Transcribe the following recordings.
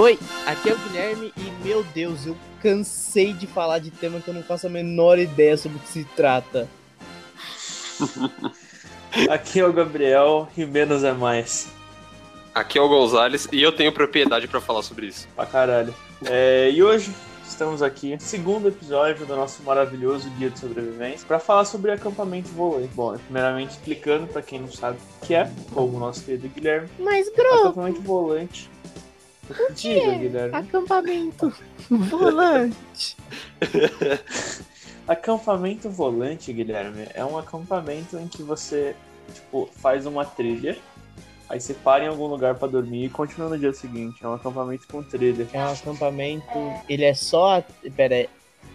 Oi, aqui é o Guilherme e, meu Deus, eu cansei de falar de tema que eu não faço a menor ideia sobre o que se trata. Aqui é o Gabriel e menos é mais. Aqui é o Gonzalez e eu tenho propriedade pra falar sobre isso. Pra caralho. É, e hoje estamos aqui, segundo episódio do nosso maravilhoso Guia de Sobrevivência, pra falar sobre acampamento volante. Bom, primeiramente explicando pra quem não sabe o que é, como o nosso querido Guilherme. Mas, Gro, Acampamento volante. Diga, Guilherme. acampamento volante. Acampamento volante, Guilherme, é um acampamento em que você, tipo, faz uma trilha, aí você para em algum lugar pra dormir e continua no dia seguinte. É um acampamento com trilha. É um acampamento. Ele é só. A... Pera aí.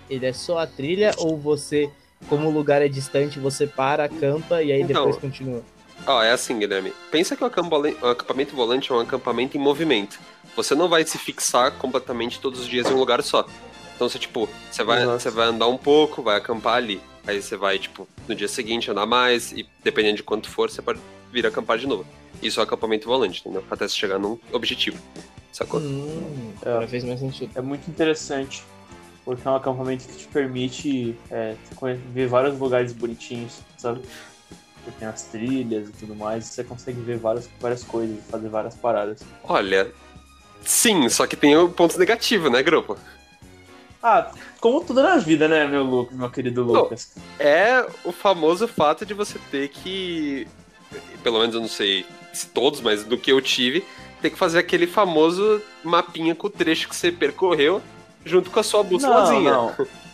Ele é só a trilha ou você, como o lugar é distante, você para, acampa e aí Então, depois continua? Ó, é assim, Guilherme. Pensa que o acampamento volante é um acampamento em movimento. Você não vai se fixar completamente todos os dias em um lugar só. Então você, tipo, você vai, Exato. você vai andar um pouco, vai acampar ali. Aí você vai, tipo, no dia seguinte andar mais e dependendo de quanto for, você pode vir acampar de novo. Isso é um acampamento volante, entendeu? Até você chegar num objetivo. Sacou? Hum, É. fez mais sentido. É muito interessante, porque é um acampamento que te permite é, ver vários lugares bonitinhos, sabe? Porque tem as trilhas e tudo mais, e você consegue ver várias, várias coisas, fazer várias paradas. Olha. Sim, só que tem o ponto negativo, né, grupo? Ah, como tudo na vida, né, meu Lucas, meu querido Lucas? é o famoso fato de você ter que. Pelo menos eu não sei se todos, mas do que eu tive, ter que fazer aquele famoso mapinha com o trecho que você percorreu junto com a sua bússolazinha. Não, não.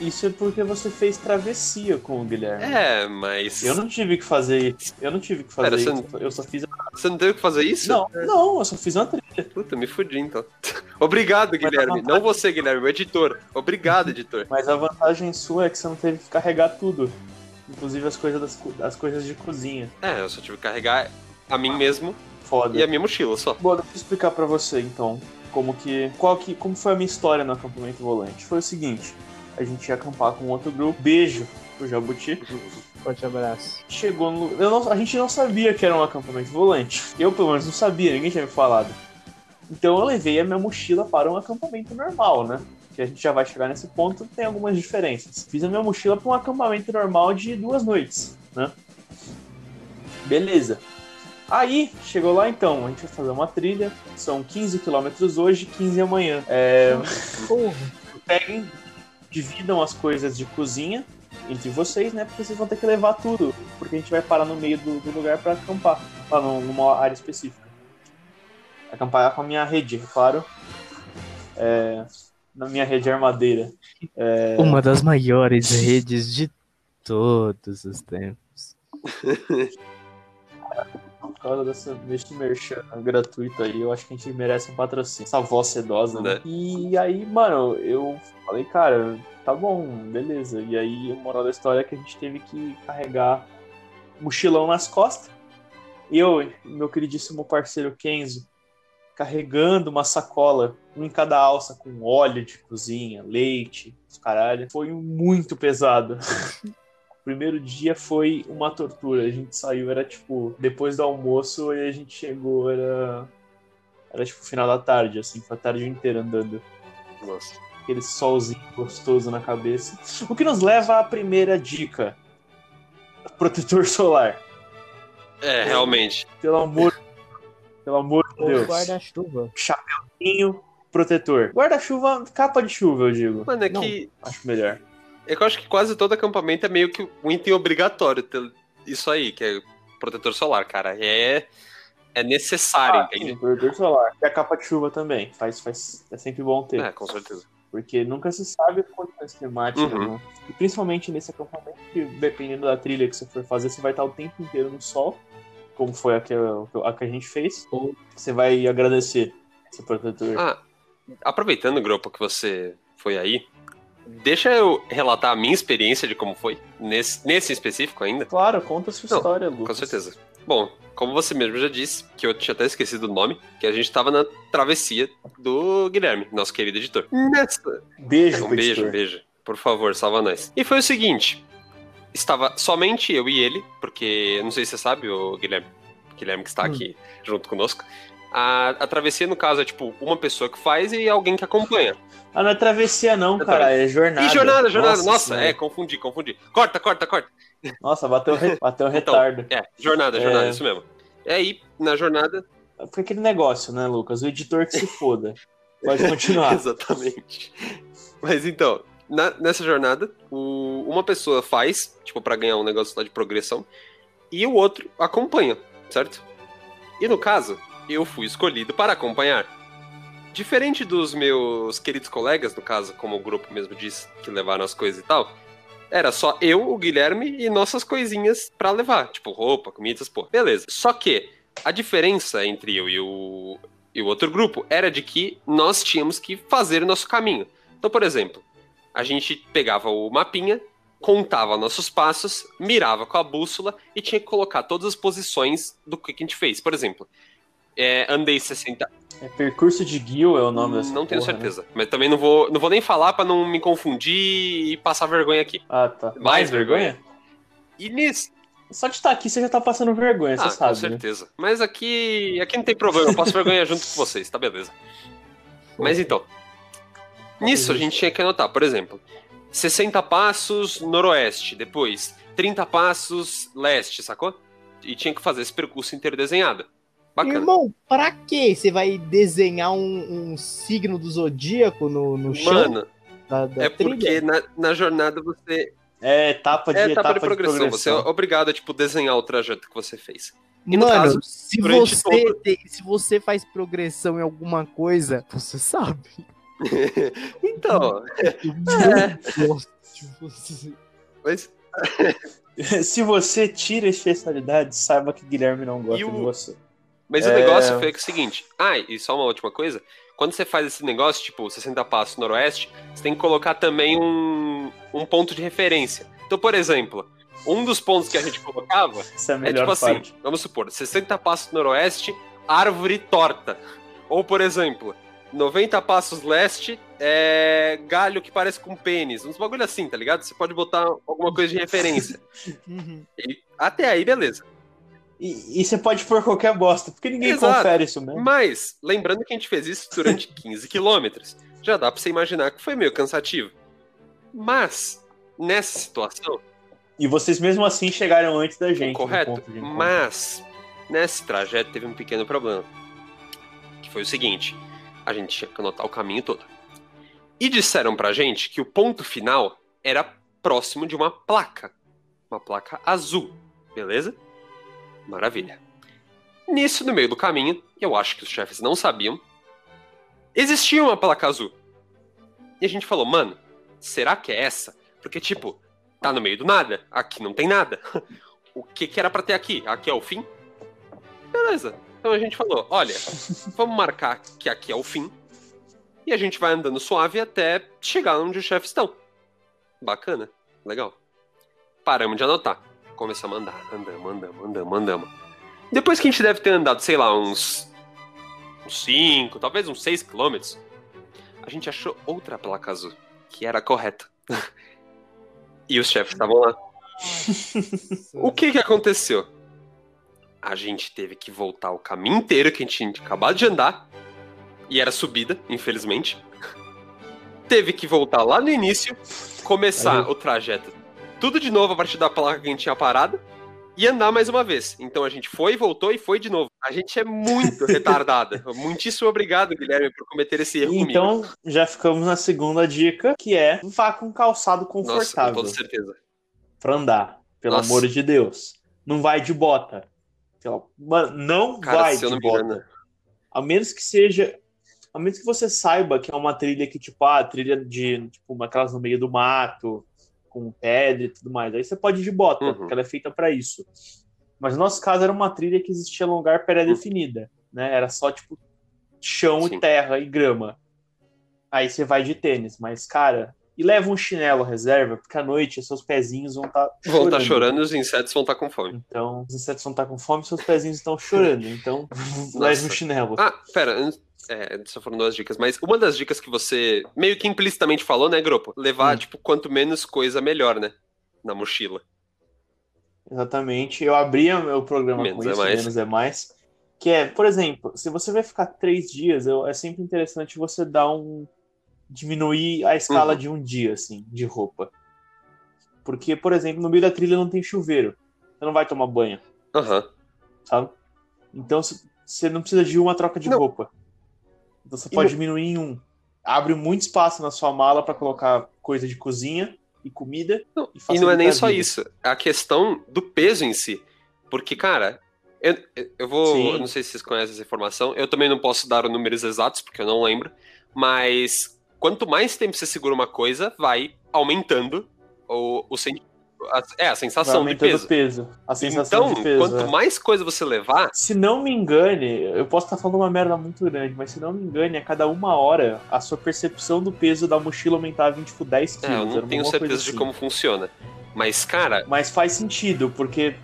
Isso é porque você fez travessia com o Guilherme. É, mas. Eu não tive que fazer isso. Eu não tive que fazer Pera, isso. Eu só fiz. Você não teve que fazer isso? Não, não, eu só fiz uma trilha. Puta, me fudi então. Obrigado, Guilherme. Não você, Guilherme, o editor. Obrigado, editor. Mas a vantagem sua é que você não teve que carregar tudo. Inclusive as coisas, das, as coisas de cozinha. É, eu só tive que carregar a mim mesmo Foda. e a minha mochila só. Bom, deixa eu explicar pra você então como que, qual que, como foi a minha história no acampamento volante. Foi o seguinte: a gente ia acampar com outro grupo. Beijo pro Jabuti. Forte abraço. Chegou no, não- a gente não sabia que era um acampamento volante. Eu pelo menos não sabia, ninguém tinha me falado. Então eu levei a minha mochila para um acampamento normal, né? Que a gente já vai chegar nesse ponto, tem algumas diferenças. Fiz a minha mochila para um acampamento normal de duas noites, né? Beleza. Aí, chegou lá então, a gente vai fazer uma trilha, são 15 quilômetros hoje, 15 amanhã. É, Porra. peguem, dividam as coisas de cozinha entre vocês, né? Porque vocês vão ter que levar tudo, porque a gente vai parar no meio do, do lugar para acampar, num- numa área específica. Acampar com a minha rede, é claro. É, na minha rede armadeira. É, Uma das maiores redes de todos os tempos. por causa dessa, desse merchan gratuito aí, eu acho que a gente merece um patrocínio. Essa voz sedosa, né? Né? E aí, mano, eu falei, cara, tá bom, beleza. E aí, a moral da história é que a gente teve que carregar mochilão nas costas. Eu, e meu queridíssimo parceiro Kenzo, carregando uma sacola, um em cada alça, com óleo de cozinha, leite, os caralho. Foi muito pesado. O primeiro dia foi uma tortura. A gente saiu, era tipo, depois do almoço e a gente chegou, era. Era tipo final da tarde, assim, foi a tarde inteira andando. Nossa. Aquele solzinho gostoso na cabeça. O que nos leva à primeira dica: protetor solar. É, realmente. Pelo amor. Pelo amor de Deus. guarda-chuva. Chapeuzinho protetor. Guarda-chuva, capa de chuva, eu digo. Mano, é Não, que. Acho melhor. É que eu acho que quase todo acampamento é meio que um item obrigatório ter isso aí, que é protetor solar, cara. É, é necessário, Ah, sim, protetor solar. E a capa de chuva também. Faz, faz, é sempre bom ter. É, com certeza. Porque nunca se sabe condições climáticas, Uhum. né? E principalmente nesse acampamento, que dependendo da trilha que você for fazer, você vai estar o tempo inteiro no sol, como foi a que, a que a gente fez, ou você vai agradecer esse protetor. Ah, aproveitando, Gropo, que você foi aí, deixa eu relatar a minha experiência de como foi, nesse, nesse específico ainda. Claro, conta a sua Não, história, Lucas. Com certeza. Bom, como você mesmo já disse, que eu tinha até esquecido o nome, que a gente tava na travessia do Guilherme, nosso querido editor. Nessa, Beijo, Um beijo, editor. beijo. Por favor, salva nós. E foi o seguinte: estava somente eu e ele, porque não sei se você sabe, o Guilherme, Guilherme que está Hum. aqui junto conosco. A, a travessia, no caso, é tipo uma pessoa que faz e alguém que acompanha. Ah, não é travessia, não, É cara. É jornada. E jornada, jornada. Nossa, Senhora. é, confundi, confundi. Corta, corta, corta. Nossa, bateu, bateu Então, retardo. É, jornada, jornada, É. isso mesmo. E aí, na jornada. Foi aquele negócio, né, Lucas? O editor que se foda. Pode continuar. Exatamente. Mas então, na- nessa jornada, o- uma pessoa faz, tipo, pra ganhar um negócio lá de progressão, e o outro acompanha, certo? E no caso, eu fui escolhido para acompanhar. Diferente dos meus queridos colegas, no caso, como o grupo mesmo disse, que levaram as coisas e tal, era só eu, o Guilherme e nossas coisinhas pra levar, tipo roupa, comida, essas porra. Beleza. Só que a diferença entre eu e o, e o outro grupo era de que nós tínhamos que fazer o nosso caminho. Então, por exemplo, a gente pegava o mapinha, contava nossos passos, mirava com a bússola e tinha que colocar todas as posições do que a gente fez. Por exemplo, é, andei 60. É percurso de Gil é o nome dessa Não tenho porra, né? certeza. Mas também não vou, não vou nem falar pra não me confundir e passar vergonha aqui. Ah, tá. Mais, Mais vergonha? E nisso. Só de estar aqui você já tá passando vergonha, você Ah, sabe. com né? certeza. Mas aqui, aqui não tem problema, eu passo vergonha junto com vocês, tá beleza. Mas então, nisso a gente tinha que anotar, por exemplo, 60 passos noroeste, depois 30 passos leste, sacou? E tinha que fazer esse percurso inteiro desenhado. Bacana. Irmão, pra quê? Você vai desenhar um, um signo do zodíaco no, no chão Mano, da, da é porque trilha? na, na jornada você. É etapa de É etapa, etapa de progressão, você é obrigado a tipo, desenhar o trajeto que você fez. E no Mano, caso, se, você tem- se você faz progressão em alguma coisa, você sabe. Então, de você. mas Se você tira a especialidade, saiba que Guilherme não gosta o- de você. Mas o É. negócio foi o seguinte. Ah, e só uma última coisa. Quando você faz esse negócio, tipo, 60 passos noroeste, você tem que colocar também um, um ponto de referência. Então, por exemplo, um dos pontos que a gente colocava Essa é a é tipo assim, parte. vamos supor, 60 passos noroeste, árvore torta. Ou, por exemplo, 90 passos leste, é galho que parece com pênis. Uns bagulho assim, tá ligado? Você pode botar alguma coisa de referência. Uhum. E até aí, beleza. E, e você pode pôr qualquer bosta, porque ninguém Exato. confere isso mesmo. Mas, lembrando que a gente fez isso durante 15 quilômetros, já dá pra você imaginar que foi meio cansativo. Mas, nessa situação, E vocês mesmo assim chegaram antes da gente. correto, mas nesse trajeto teve um pequeno problema. Que foi o seguinte: a gente tinha que anotar o caminho todo. E disseram pra gente que o ponto final era próximo de uma placa. Uma placa azul, beleza? Maravilha. Nisso, no meio do caminho, eu acho que os chefes não sabiam, existia uma placa azul. E a gente falou, mano, será que é essa? Porque, tipo, tá no meio do nada, aqui não tem nada. O que que era pra ter aqui? Aqui é o fim? Beleza. Então a gente falou, olha, vamos marcar que aqui é o fim. E a gente vai andando suave até chegar onde os chefes estão. Bacana, legal. Paramos de anotar. Começamos a andar, andamos, andamos, andamos, andamos. Depois que a gente deve ter andado, sei lá, uns 5, talvez uns 6 quilômetros, a gente achou outra placa azul, que era correta. e os chefes estavam lá. O que que aconteceu? A gente teve que voltar o caminho inteiro que a gente tinha acabado de andar. E era subida, infelizmente. Teve que voltar lá no início, começar Aí- o trajeto tudo de novo a partir da placa que a gente tinha parado e andar mais uma vez. Então a gente foi, voltou e foi de novo. A gente é muito retardada. Muitíssimo obrigado, Guilherme, por cometer esse erro comigo. Então, já ficamos na segunda dica, que é vá com calçado Nossa, confortável com toda certeza. pra andar. Pelo Nossa. amor de Deus. Não vai de bota. Não Cara, vai de não bota. A menos que seja. A menos que você saiba que é uma trilha que, tipo, ah, trilha de. Tipo, uma aquelas no meio do mato, com pedra e tudo mais. Aí você pode ir de bota, Uhum. porque ela é feita pra isso. Mas no nosso caso era uma trilha que existia num lugar pré-definida, né? Era só, tipo, chão Sim. e terra e grama. Aí você vai de tênis, mas, cara. E leva um chinelo reserva, porque à noite seus pezinhos vão estar Vão estar chorando e os insetos vão estar com fome. Então, os insetos vão estar com fome e seus pezinhos estão chorando. Então, leve um chinelo. Ah, pera, é, só foram duas dicas, mas uma das dicas que você meio que implicitamente falou, né, Grupo? Levar, Hum. tipo, quanto menos coisa, melhor, né? Na mochila. Exatamente. Eu abria meu programa Menos com é isso, mais. menos é mais. Que é, por exemplo, se você vai ficar três dias, eu, é sempre interessante você dar um. diminuir a escala Uhum. de um dia, assim, de roupa. Porque, por exemplo, no meio da trilha não tem chuveiro. Você não vai tomar banho, Aham. sabe? Então você não precisa de uma troca de Não. roupa. Então você pode diminuir em um. Abre muito espaço na sua mala para colocar coisa de cozinha e comida. Não, E E não é nem só vida. isso. É a questão do peso em si. Porque, cara, eu, eu vou. Eu não sei se vocês conhecem essa informação. Eu também não posso dar os números exatos, porque eu não lembro. Mas quanto mais tempo você segura uma coisa, vai aumentando o, o sen- a, é, a sensação de peso. peso. A sensação Então, de peso. quanto é. mais coisa você levar, Se não me engane, eu posso estar falando uma merda muito grande, mas se não me engane, a cada uma hora a sua percepção do peso da mochila aumentava em tipo 10 quilos. é, eu não tenho certeza de assim. como funciona. Mas, cara, Mas faz sentido, porque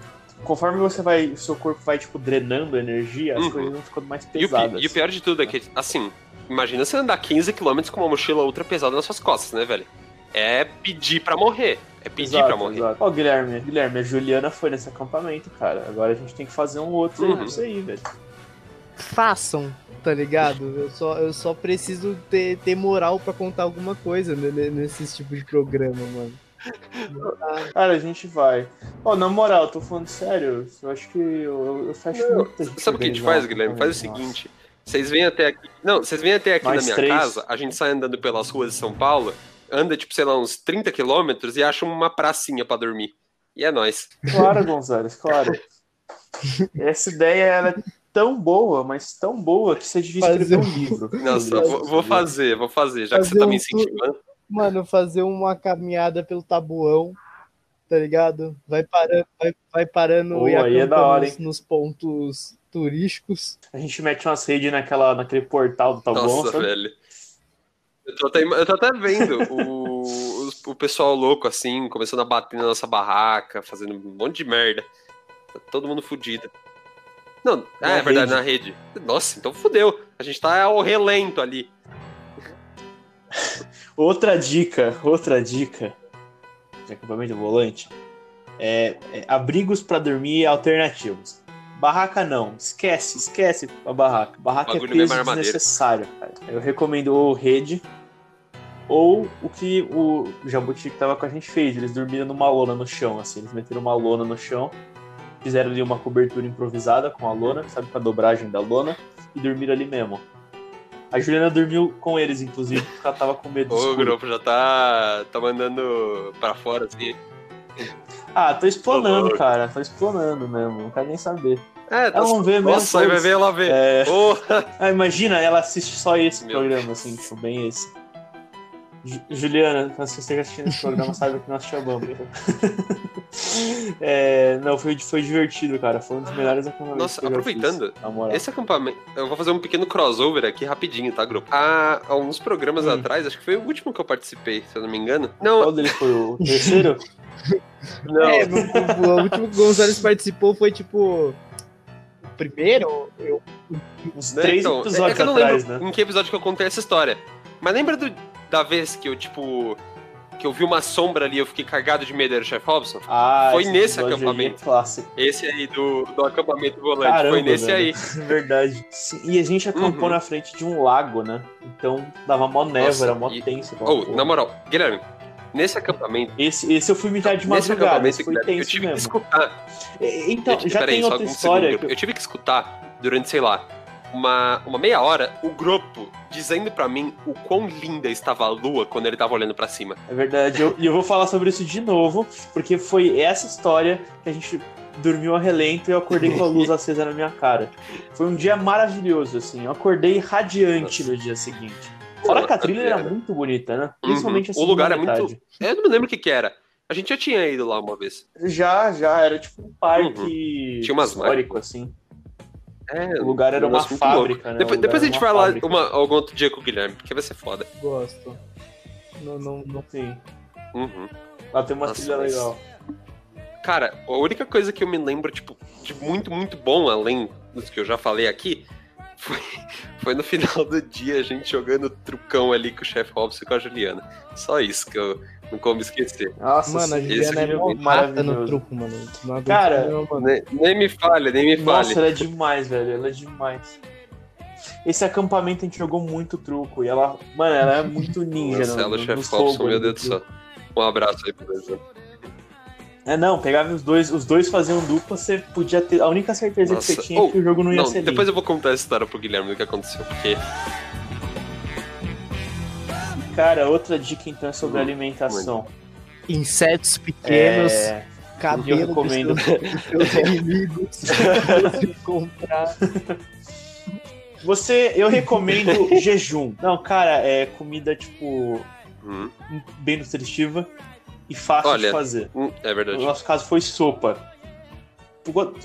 conforme você vai, o seu corpo vai tipo drenando energia, as Uhum. coisas vão ficando mais E o, pesadas. e o pior de tudo é que, assim, imagina você andar 15km com uma mochila ultra pesada nas suas costas, né, velho? É pedir pra morrer. É pedir Exato, pra morrer. exato. Ó, Guilherme, Guilherme, a Juliana foi nesse acampamento, cara. Agora a gente tem que fazer um outro Uhum. isso aí, velho. Façam, tá ligado? Eu só, eu só preciso ter, ter moral pra contar alguma coisa né, ne- nesse tipo de programa, mano. Cara, a gente vai. Ó, na moral, tô falando sério. Eu acho que eu, eu fecho Não, Sabe o que a gente faz, Guilherme? Faz o seguinte. Vocês vêm até aqui. Não, vocês vêm até aqui Nós na minha três. casa, a gente sai andando pelas ruas de São Paulo, anda, tipo, sei lá, uns 30 quilômetros e acha uma pracinha pra dormir. E é nóis. Claro, Gonzalez, claro. Essa ideia era é tão boa, mas tão boa que você devia escrever um Fazer livro. Nossa, vou, vou fazer, vou fazer, já que Fazer você tá me um incentivando. Mano, fazer uma caminhada pelo tabuão, tá ligado? Vai parando, vai, vai parando Pô, e aí é da hora, nos, nos pontos turísticos. A gente mete umas redes naquela, naquele portal do Bom, Nossa, sabe? velho. Eu tô até, eu tô até vendo o, os- o pessoal louco, assim, começando a bater na nossa barraca, fazendo um monte de merda. Tá todo mundo fudido. Não, Na é verdade, rede. na rede. Nossa, então fudeu. A gente tá ao relento ali. Outra dica, outra dica de acampamento volante é, é abrigos pra dormir alternativos. Barraca não, esquece, esquece a barraca. Barraca é peso armadeiro. desnecessário, cara. Eu recomendo ou rede ou o que o Jabuti que tava com a gente fez. Eles dormiram numa lona no chão, assim. Eles meteram uma lona no chão, fizeram ali uma cobertura improvisada com a lona, sabe, com a dobragem da lona, e dormiram ali mesmo. A Juliana dormiu com eles, inclusive, porque ela tava com medo do O grupo já tá, tá mandando pra fora, assim. Ah, tô explanando, cara. Tô explanando mesmo. Não quero nem saber. É, Ela não vê mesmo. Nossa, vai ver ela ver. É... Porra! Ah, imagina, ela assiste só esse Meu programa, assim, tipo, bem esse. Ju- Juliana, se você estiver assistindo esse programa, sabe que nós te amamos. é, não, foi, foi divertido, cara. Foi um dos melhores acampamentos Nossa, que eu já aproveitando, fiz. Esse acampamento, eu vou fazer um pequeno crossover aqui rapidinho, tá, grupo? Há, há uns programas Hum. atrás, acho que foi o último que eu participei, se eu não me engano. Não, Qual deles foi o terceiro? não. É, o, o último que o Gonzalez participou foi tipo. O primeiro? Eu, Uns Né, três então, episódios é que eu não atrás, lembro né? em que episódio que eu contei essa história. Mas lembra do- da vez que eu, tipo, que eu vi uma sombra ali, eu fiquei cagado de medo, era o Chef Robson? Ah, Foi esse nesse acampamento. Clássico. Esse aí do, do acampamento volante, Caramba, foi nesse velho. aí. Verdade. Sim, e a gente acampou Uhum. na frente de um lago, né? Então dava mó névoa, Nossa, era mó e- tenso. porra. na moral, Guilherme, nesse acampamento, Esse, esse eu fui mijar de madrugada, esse foi Guilherme, eu tenso tive que mesmo. escutar E- Então, Eu já peraí, tem só outra história. que Eu tive que escutar durante, sei lá, uma, uma meia hora o grupo dizendo pra mim o quão linda estava a lua quando ele tava olhando pra cima. É verdade, eu- e eu, vou falar sobre isso de novo, porque foi essa história que a gente dormiu a relento e eu acordei com a luz acesa na minha cara. Foi um dia maravilhoso, assim. Eu acordei radiante Nossa. no dia seguinte. Fora que a trilha era muito bonita, né? Principalmente Uhum. O lugar é muito-. Eu não me lembro o que que era. A gente já tinha ido lá uma vez. Já, já, era tipo um parque Uhum. Tinha umas histórico, assim. É, O lugar era um uma fábrica, né? Depois, depois a gente vai lá uma, algum outro dia com o Guilherme, porque vai ser foda. gosto. Não, não, não. Sim. Uhum. Lá tem uma Nossa, trilha mas- legal. Cara, a única coisa que eu me lembro, tipo, de muito, muito bom, além dos que eu já falei aqui, foi, foi no final do dia a gente jogando trucão ali com o chefe Robson e com a Juliana. Só isso que eu. Não como esquecer. Nossa, Mano, a Juliana é mó é mata no maravilhoso. truco, mano. Cara, não, mano. Nem, nem me fale, nem me Nossa, fale. ela é demais, velho. Ela é demais. Esse acampamento a gente jogou muito truco. E ela, mano, ela é muito ninja, Marcelo, Robson, roubos meu do Deus do céu. Um abraço aí pro Brasil. É, não, pegava os dois, os dois faziam dupla, você podia ter. A única certeza que Nossa. você tinha é que o jogo não ia Não, ser depois limpo. eu vou contar essa história pro Guilherme do que aconteceu, porque Cara, outra dica então é sobre Hum, alimentação. Insetos pequenos, É, cabelo eu recomendo. dos seus, inimigos. você comprar. Você, eu recomendo jejum. Não, cara, é comida, tipo, hum, bem nutritiva e fácil de Olha, fazer. hum, é No verdade. nosso caso foi sopa.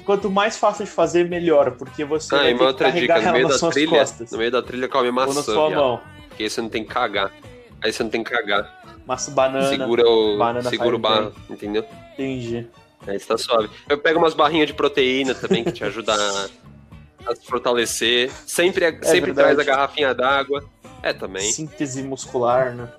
Quanto, mais fácil de fazer, melhor, porque você Ah, vai ter que outra dica, carregar no ela meio nas da suas trilha, costas. no meio da trilha come Ou na maçã, sua viado. mão. Porque aí você não tem que cagar. Aí você não tem que cagar. Massa banana. segura o, banana segura o barro, entendeu? Entendi. Aí você tá suave. Eu pego umas barrinhas de proteína também que te ajuda a, a se fortalecer. Sempre, sempre verdade. traz a garrafinha d'água. É, também. Síntese muscular, né?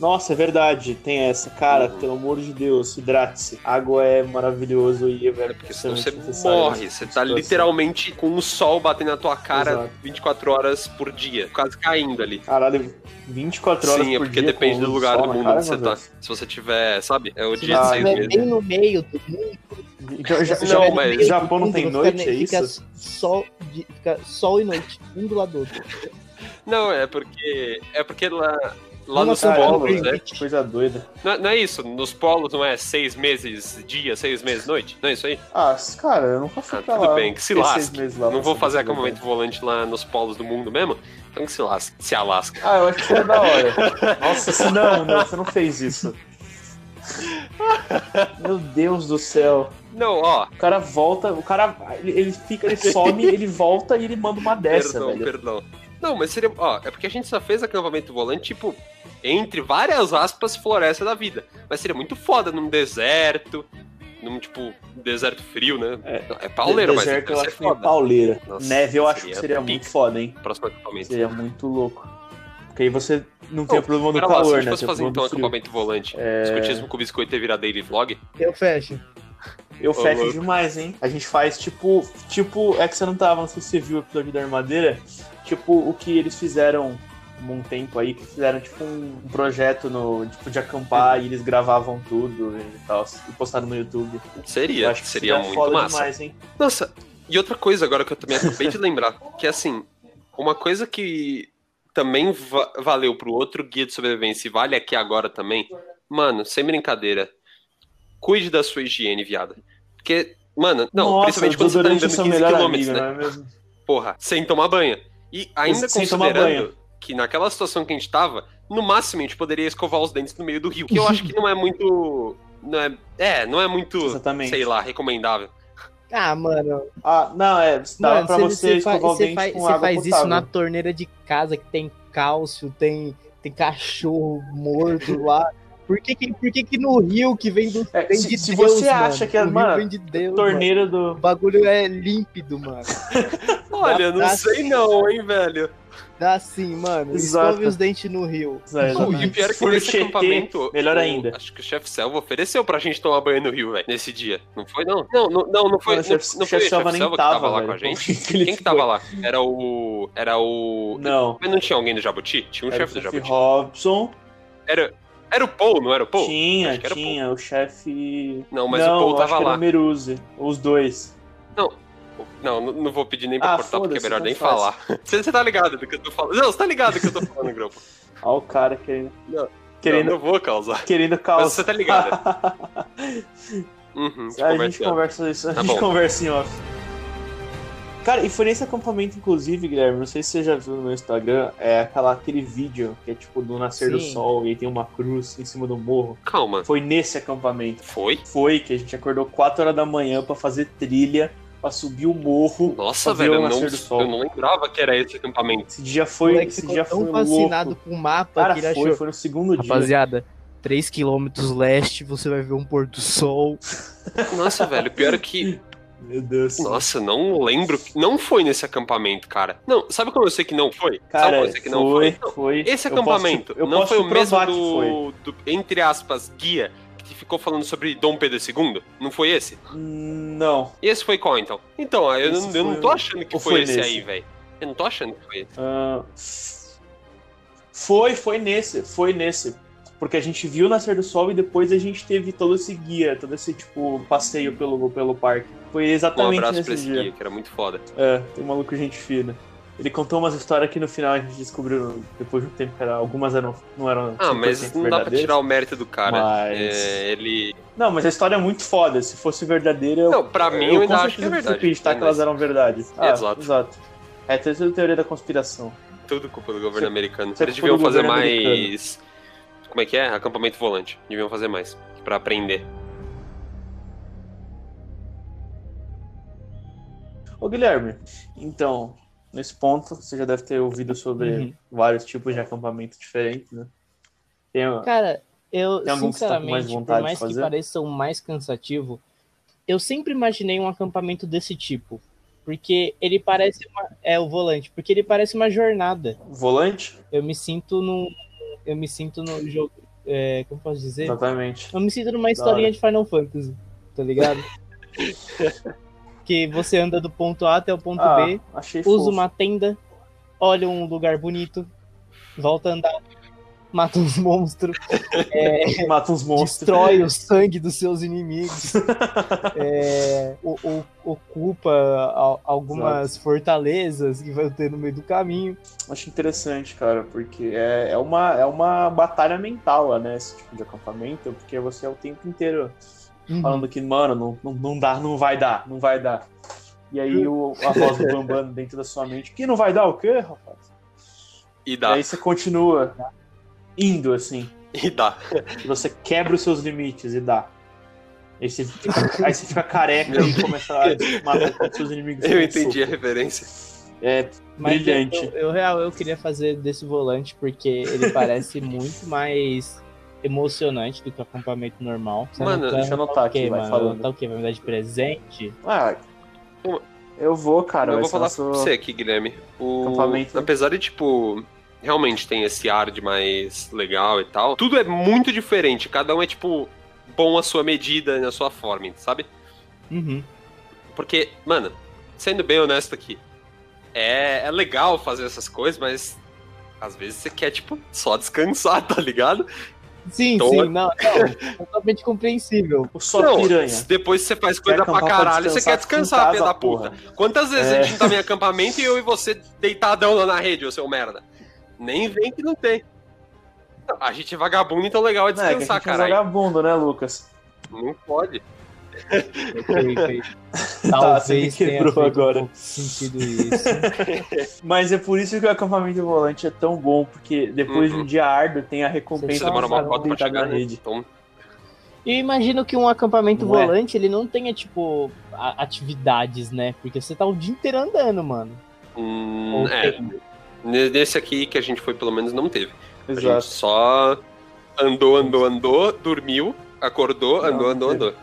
Nossa, é verdade, tem essa. Cara, Uhum. pelo amor de Deus, hidrate-se. Água é maravilhoso e é É porque senão você morre. nessa Você tá situação. literalmente com o sol batendo na tua cara Exato. 24 horas por dia. Quase caindo ali. Caralho, 24 horas Sim, é por porque dia depende com do lugar sol do mundo cara, onde você tá. Se você tiver, sabe? É o Se dia de você seis meses. bem no meio do mundo, Então, já, Não, já, mas do Japão não mundo, tem fica- noite, é fica isso? Sol, de- fica sol e noite, um do lado do outro. Não, é porque. É porque lá. Lá Não, nos cara, polos, né? que coisa doida. Não, é- não é isso? Nos polos não é seis meses dia, seis meses noite? Não é isso aí? Ah, cara, eu nunca fui Ah, pra tudo lá. bem, que se lasque. lá não vou fazer é acampamento volante lá nos polos do mundo mesmo? Então que se lasque. Se alasca. Ah, eu acho que foi da hora. Nossa, não, não, você não fez isso. Meu Deus do céu. Não, ó. O cara volta, o cara. Ele, ele fica, ele some, ele volta e ele manda uma dessa, perdão, velho. perdão. Não, mas seria. Ó, é porque a gente só fez acampamento volante, tipo, entre várias aspas, floresta da vida. Mas seria muito foda num deserto. Num, tipo, deserto frio, né? É. É, pauleiro, mas Deserto eu acho meio foda. pauleira. Nossa, Neve eu acho que seria pica. muito foda, hein? Próximo acampamento. Seria muito louco. Porque aí você não tem Ô, o problema do Pera lá, se a calor, gente né? o fazer problema então acampamento volante, É. escotismo com biscoito e virar daily vlog, Eu fecho. Eu fecho louco. demais, hein? A gente faz tipo. Tipo, é que você não tava, não sei se você viu o episódio da Armadeira. Tipo, o que eles fizeram um tempo aí, que fizeram tipo um projeto no, tipo, de acampar e eles gravavam tudo e tal. E postaram no YouTube. Eu seria, acho que seria muito foda massa. demais, hein? Nossa, e outra coisa agora que eu também acabei de lembrar, que é assim, uma coisa que também va- valeu pro outro guia de sobrevivência e vale aqui agora também, mano, sem brincadeira, cuide da sua higiene, viada. Porque, mano, não, Nossa, principalmente quando você tá andando são 15 melhor km, né? é? Porra, sem tomar banho. E ainda Sem considerando que naquela situação que a gente tava, no máximo a gente poderia escovar os dentes no meio do rio, que eu acho que não é muito. Não é, é, não é muito, Exatamente. sei lá, recomendável. Ah, mano. Ah, não, é. Dá mano, pra cê- você cê fa- escovar o cê dente faz, com cê água faz potável. isso na torneira de casa que tem cálcio, tem, tem cachorro morto lá. Por que, que, por que, que no rio que vem do É, vem se- de se Deus, você acha mano? que é- o mano, vem de Deus, mano. Torneira O do. bagulho é límpido, mano. Olha, não Dá- sei não, hein, velho. Dá assim, mano. Exato. Escove os dentes no rio. Exato. E o pior é que For nesse acampamento. melhor o- ainda. Acho que o chefe Selva ofereceu pra gente tomar banho no rio, velho, nesse dia. Não foi, não? Não, não, não, não foi. Não, Não, o chefe- não o foi o chefe Selva nem que tava tava, lá com a gente? Quem que tava lá? Era o. Era o. Não. Mas não tinha alguém do Jabuti? Tinha um o chefe do chefe Jabuti. Robson. Era, era o Paul, não era o Paul? Tinha, o tinha. O chefe. Não, mas o Paul acho tava que era lá. o Meruzzi. Os dois. Não, não, não vou pedir nem pra Ah, cortar, porque é melhor nem falar. Você, você tá ligado do que eu tô falando? Não, você tá ligado do que eu tô falando, Grupo. Olha o cara querendo. Não, Querendo, Não, não vou causar. querendo Mas causar. você tá ligado. Uhum, de a gente conversa. conversa isso, a Tá gente bom. conversa em off. Cara, e foi nesse acampamento, inclusive, Guilherme, não sei se você já viu no meu Instagram, é aquela, aquele vídeo que é tipo do nascer do Sim. sol e aí tem uma cruz em cima do morro. Calma. Foi nesse acampamento. Foi? Foi que a gente acordou 4 horas da manhã pra fazer trilha, pra subir o morro. Nossa, velho, o eu não, nascer do sol. eu não lembrava que era esse acampamento. Esse dia foi, moleque esse ficou dia tão foi fascinado louco. com o mapa Cara, que ele foi, achou. foi no segundo dia. Rapaziada, 3km leste você vai ver um pôr do sol. Nossa, velho, pior é que Meu Deus. Nossa, não lembro. Não foi nesse acampamento, cara. Não, sabe como eu sei que não foi? sabe Cara, como eu sei que não foi, foi? Não, foi. Esse acampamento te- eu não foi o mesmo do, do, entre aspas, guia que ficou falando sobre Dom Pedro II? Não foi esse? Não. Esse foi qual, então? Então, eu, não, eu não tô achando que foi, foi esse nesse? aí, velho. Eu não tô achando que foi esse. Ah, foi, foi nesse, foi nesse. Porque a gente viu o nascer do sol e depois a gente teve todo esse guia, todo esse tipo passeio pelo, pelo parque. Foi Um exatamente abraço pra nesse esse dia. guia, que era muito foda. É, tem um maluco gente fina. Ele contou umas histórias que no final a gente descobriu depois de um tempo que era, algumas eram, não eram. Ah, mas 100% não dá pra tirar o mérito do cara. Mas- É, ele. Não, mas a história é muito foda. Se fosse verdadeira, eu. Não, pra mim eu ainda com acho que é verdade. preciso acreditar que Mas elas eram verdade. Ah, Exato. exato. É tudo teoria da conspiração. Tudo culpa do governo americano. é Eles deviam fazer mais. Como é que é? Acampamento volante. Deviam fazer mais. Pra aprender. Ô Guilherme, então, nesse ponto, você já deve ter ouvido sobre Uhum. vários tipos de acampamento diferentes, né? Tem, Cara, eu, Tem tá sinceramente, vontade por mais que pareça um mais cansativo, eu sempre imaginei um acampamento desse tipo. Porque ele parece uma. É o volante, porque ele parece uma jornada. volante? Eu me sinto no. Eu me sinto no jogo. É, como posso dizer? Exatamente. Eu me sinto numa historinha de Final Fantasy, tá ligado? que você anda do ponto A até o ponto Ah, B, usa fofo. uma tenda, olha um lugar bonito, volta a andar, mata uns monstros, Mata uns monstros. destrói o sangue dos seus inimigos, é, o- o- ocupa al- algumas fortalezas que vai ter no meio do caminho. Acho interessante, cara, porque é, é, uma, é uma batalha mental, né? Esse tipo de acampamento, porque você é o tempo inteiro Uhum. falando que, mano, não, não, não dá, não vai dar, não vai dar. E aí o, a voz do bambando dentro da sua mente, que não vai dar o quê, rapaz? E E dá. aí você continua indo, assim. E dá. Você quebra os seus limites e dá. Aí você fica, aí você fica careca e começa a matar todos os seus inimigos. Eu entendi a referência. É, Mas Brilhante. Eu, eu, real, eu queria fazer desse volante porque ele parece muito mais emocionante do que o acampamento normal. Você Mano, vai deixa eu anotar aqui, vai mano? falando. Tá o quê? Vai me dar de presente? ah, eu vou, cara. eu vou falar pra você aqui, Guilherme. O... Acampamento. Apesar de, tipo, realmente tem esse ar de mais legal e tal, tudo é muito diferente. Cada um é, tipo, bom à sua medida, na sua forma, sabe? Uhum. Porque, mano, sendo bem honesto aqui, é, é legal fazer essas coisas, mas às vezes você quer, tipo, só descansar, tá ligado? Sim, Então, sim, não, não, totalmente compreensível. O só Não, piranha. depois você faz coisa pra acampar pra caralho, você quer descansar, filha da puta. porra. Quantas vezes É. a gente tá em acampamento e eu e você deitadão lá na rede, ô seu merda? Nem vem que não tem. Não, A gente é vagabundo, então legal é Não, é que a descansar, gente é vagabundo, né, Lucas? Não pode. Ok, ok. Tá, Talvez você me tenha quebrou agora. um de sentido isso. Mas é por isso que o acampamento volante é tão bom, porque depois de Uhum. um dia árduo tem a Você recompensa demora de uma cota pra chegar, na rede. Então, E eu imagino que um acampamento Não é? volante, ele não tenha, tipo, atividades, né? Porque você tá o dia inteiro andando, mano. hum, é. tem. Nesse aqui que a gente foi, pelo menos, não teve. A gente Exato. só andou, andou, andou, dormiu, acordou, Não, andou, andou, andou.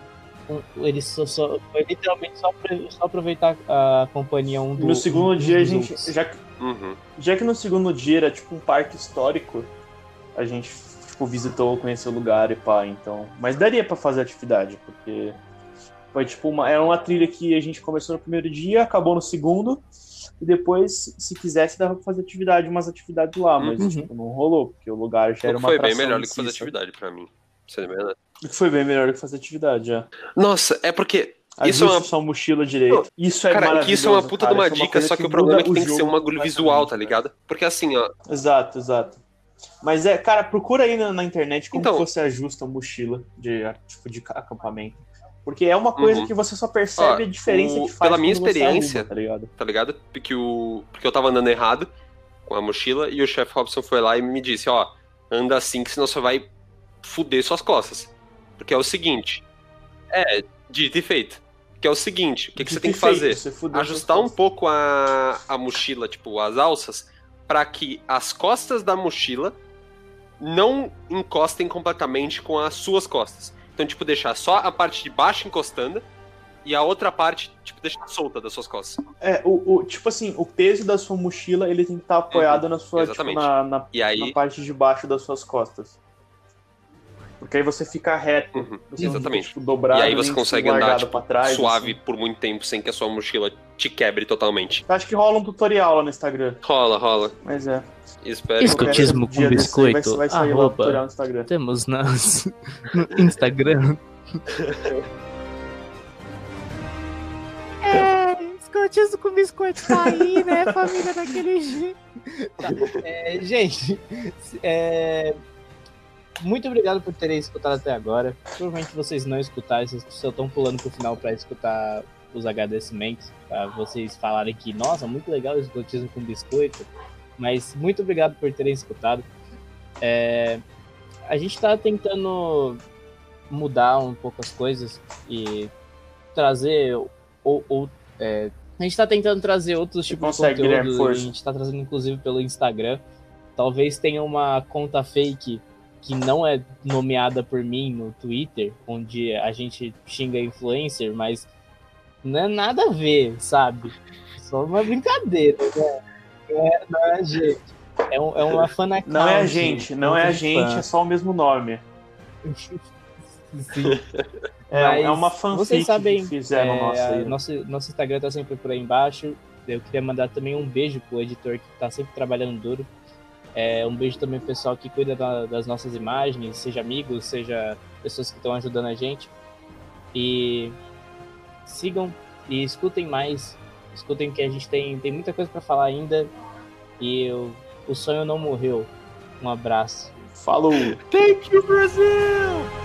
Um- Ele só, só- foi literalmente só, só aproveitar a companhia um do No segundo um dia, a dos gente. Já, que- Uhum. já que no segundo dia era tipo um parque histórico, a gente tipo, visitou, conheceu o lugar e pá, então. Mas daria pra fazer atividade, porque foi tipo uma. Era uma trilha que a gente começou no primeiro dia, acabou no segundo. E depois, se quisesse, dava pra fazer atividade, umas atividades lá, mas Uhum. tipo, não rolou, porque o lugar já era uma Foi bem melhor do que fazer atividade pra mim. Foi bem melhor do que fazer atividade, já. Nossa, é porque Isso é uma- sua mochila direito. Isso é Cara, maravilhoso. que isso é uma puta cara. de uma Isso é dica, coisa só que, o problema é que tem que ser um bagulho visual, tá ligado? Porque assim, ó. Exato, exato. Mas é, cara, procura aí na, na internet como Então- que você ajusta a mochila de, tipo, de acampamento. Porque é uma coisa Uhum. que você só percebe Ó, a diferença o- que faz pela minha experiência- tá ligado? tá ligado? Porque, o, porque eu tava andando errado com a mochila e o chefe Robson foi lá e me disse, ó, anda assim que senão você vai fuder suas costas. Porque é o seguinte, é, dito e feito. Que é o seguinte, o que, que você tem que fazer? Ajustar um pouco a, a mochila, tipo, as alças, para que as costas da mochila não encostem completamente com as suas costas. Então, tipo, deixar só a parte de baixo encostando e a outra parte, tipo, deixa solta das suas costas. É, o, o, tipo assim, o peso da sua mochila, ele tem que estar apoiado na sua, tipo, na, na, aí. na parte de baixo das suas costas. Porque aí você fica reto. Uhum, você não fica, exatamente. tipo, dobrado, E aí você nem consegue andar, tipo, pra trás, suave assim. por muito tempo sem que a sua mochila te quebre totalmente. Eu Acho que rola um tutorial lá no Instagram. Rola, rola. Mas é. Espero. Escutismo com aí vai- biscoito, Vai, sair arroba. tutorial no Instagram. Temos nas, no Instagram. É, escotismo com biscoito tá aí, né, família, daquele jeito. Tá, é, gente, é, muito obrigado por terem escutado até agora. Provavelmente vocês não escutaram, vocês só estão pulando pro final pra escutar os agradecimentos, pra vocês falarem que, nossa, muito legal o escotismo com biscoito. Mas muito obrigado por terem escutado. É, a gente tá tentando mudar um pouco as coisas e trazer ou, ou é, a gente tá tentando trazer outros tipos de consegue, Guilherme, conteúdo. força. A gente tá trazendo inclusive pelo Instagram. Talvez tenha uma conta fake que não é nomeada por mim no Twitter, onde a gente xinga influencer, mas não é nada a ver, sabe? Só uma brincadeira, né? Não é, não é a gente. É, um, é uma fan account. Não é a gente, não é a gente, fã. é só o mesmo nome. Sim. É, é uma fanfic vocês sabem, que fizeram É, nossa nosso, nosso Instagram tá sempre por aí embaixo. Eu queria mandar também um beijo pro editor que tá sempre trabalhando duro. É, um beijo também pro pessoal que cuida da- das nossas imagens, seja amigos, seja pessoas que estão ajudando a gente. E sigam e escutem mais. Escutem que a gente tem, tem muita coisa para falar ainda. E o, o sonho não morreu. Um abraço. Falou! Thank you, Brasil!